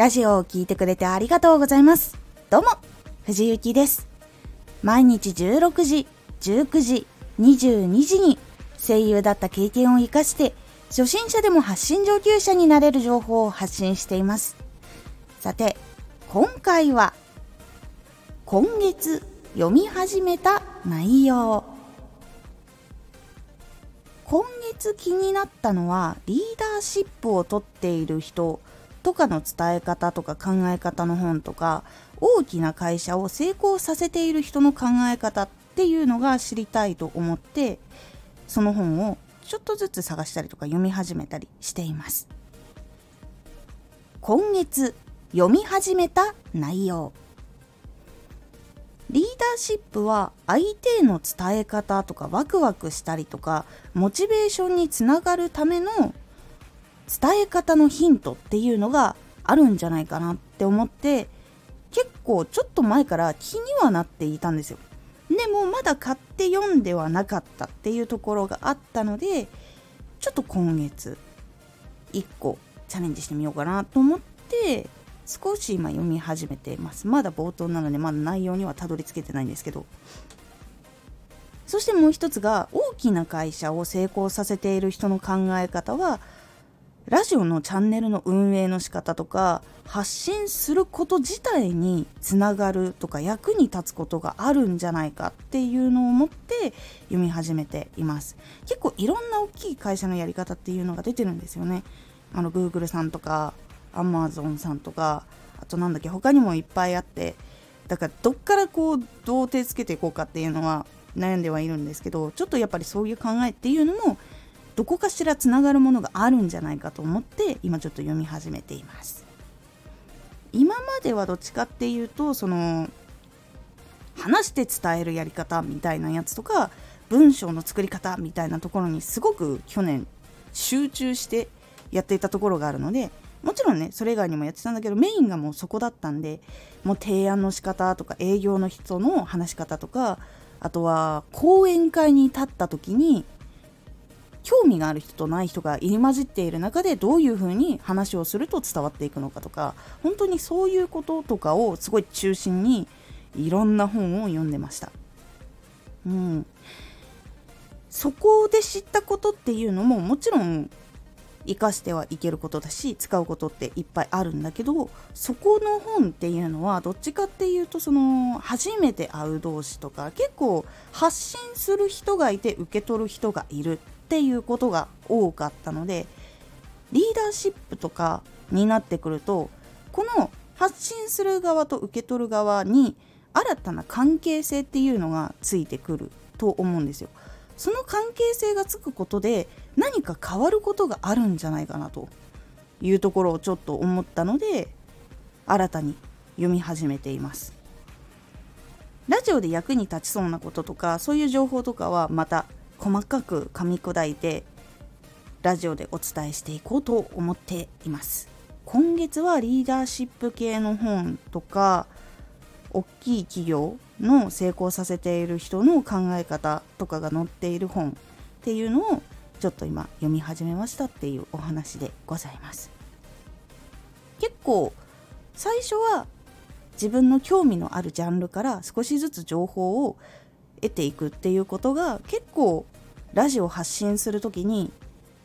ラジオを聴いてくれてありがとうございます。どうも、藤幸です。毎日16時、19時、22時に声優だった経験を活かして、初心者でも発信上級者になれる情報を発信しています。さて、今回は、今月読み始めた内容。今月気になったのはリーダーシップをとっている人とかの伝え方とか考え方の本とか大きな会社を成功させている人の考え方っていうのが知りたいと思ってその本をちょっとずつ探したりとか読み始めたりしています。今月読み始めた内容。リーダーシップは相手への伝え方とかワクワクしたりとかモチベーションにつながるための伝え方のヒントっていうのがあるんじゃないかなって思って結構ちょっと前から気にはなっていたんですよ。でもまだ買って読んではなかったっていうところがあったのでちょっと今月1個チャレンジしてみようかなと思って少し今読み始めています。まだ冒頭なのでまだ内容にはたどり着けてないんですけど。そしてもう一つが大きな会社を成功させている人の考え方はラジオのチャンネルの運営の仕方とか発信すること自体につながるとか役に立つことがあるんじゃないかっていうのを思って読み始めています。結構いろんな大きい会社のやり方っていうのが出てるんですよね。あの Google さんとかアマゾンさんとかあとなんだっけ他にもいっぱいあって。だからどっからこうどう手つけていこうかっていうのは悩んではいるんですけどちょっとやっぱりそういう考えっていうのもどこかしらつながるものがあるんじゃないかと思って今ちょっと読み始めています。今まではどっちかっていうとその話して伝えるやり方みたいなやつとか文章の作り方みたいなところにすごく去年集中してやっていたところがあるのでもちろんねそれ以外にもやってたんだけどメインがもうそこだったんでもう提案の仕方とか営業の人の話し方とかあとは講演会に立った時に興味がある人とない人が入り混じっている中でどういうふうに話をすると伝わっていくのかとか本当にそういうこととかをすごい中心にいろんな本を読んでました。うん、そこで知ったことっていうのももちろん生かしてはいけることだし使うことっていっぱいあるんだけどそこの本っていうのはどっちかっていうとその初めて会う同士とか結構発信する人がいて受け取る人がいるっていうことが多かったのでリーダーシップとかになってくるとこの発信する側と受け取る側に新たな関係性っていうのがついてくると思うんですよ。その関係性がつくことで何か変わることがあるんじゃないかなというところをちょっと思ったので新たに読み始めています。ラジオで役に立ちそうなこととかそういう情報とかはまた細かく噛み砕いてラジオでお伝えしていこうと思っています。今月はリーダーシップ系の本とか大きい企業の成功させている人の考え方とかが載っている本っていうのをちょっと今読み始めましたっていうお話でございます。結構最初は自分の興味のあるジャンルから少しずつ情報を得ていくっていうことが結構ラジオ発信する時に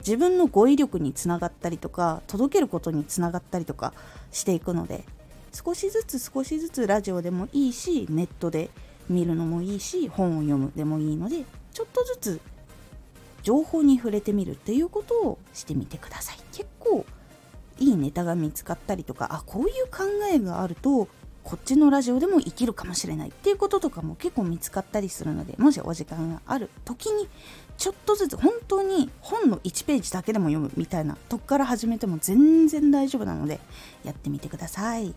自分の語彙力につながったりとか届けることにつながったりとかしていくので少しずつ少しずつラジオでもいいしネットで見るのもいいし本を読むでもいいのでちょっとずつ情報に触れてみるっていうことをしてみてください。結構いいネタが見つかったりとかあこういう考えがあるとこっちのラジオでも生きるかもしれないっていうこととかも結構見つかったりするのでもしお時間がある時にちょっとずつ本当に本の1ページだけでも読むみたいなとこから始めても全然大丈夫なのでやってみてください。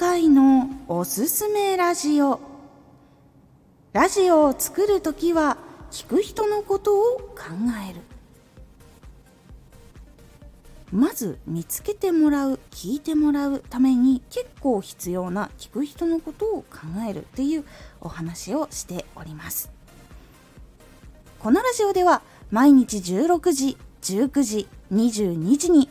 今回のおすすめラジオ。ラジオを作るときは聞く人のことを考える。まず見つけてもらう聞いてもらうために結構必要な聞く人のことを考えるっていうお話をしております。このラジオでは毎日16時19時22時に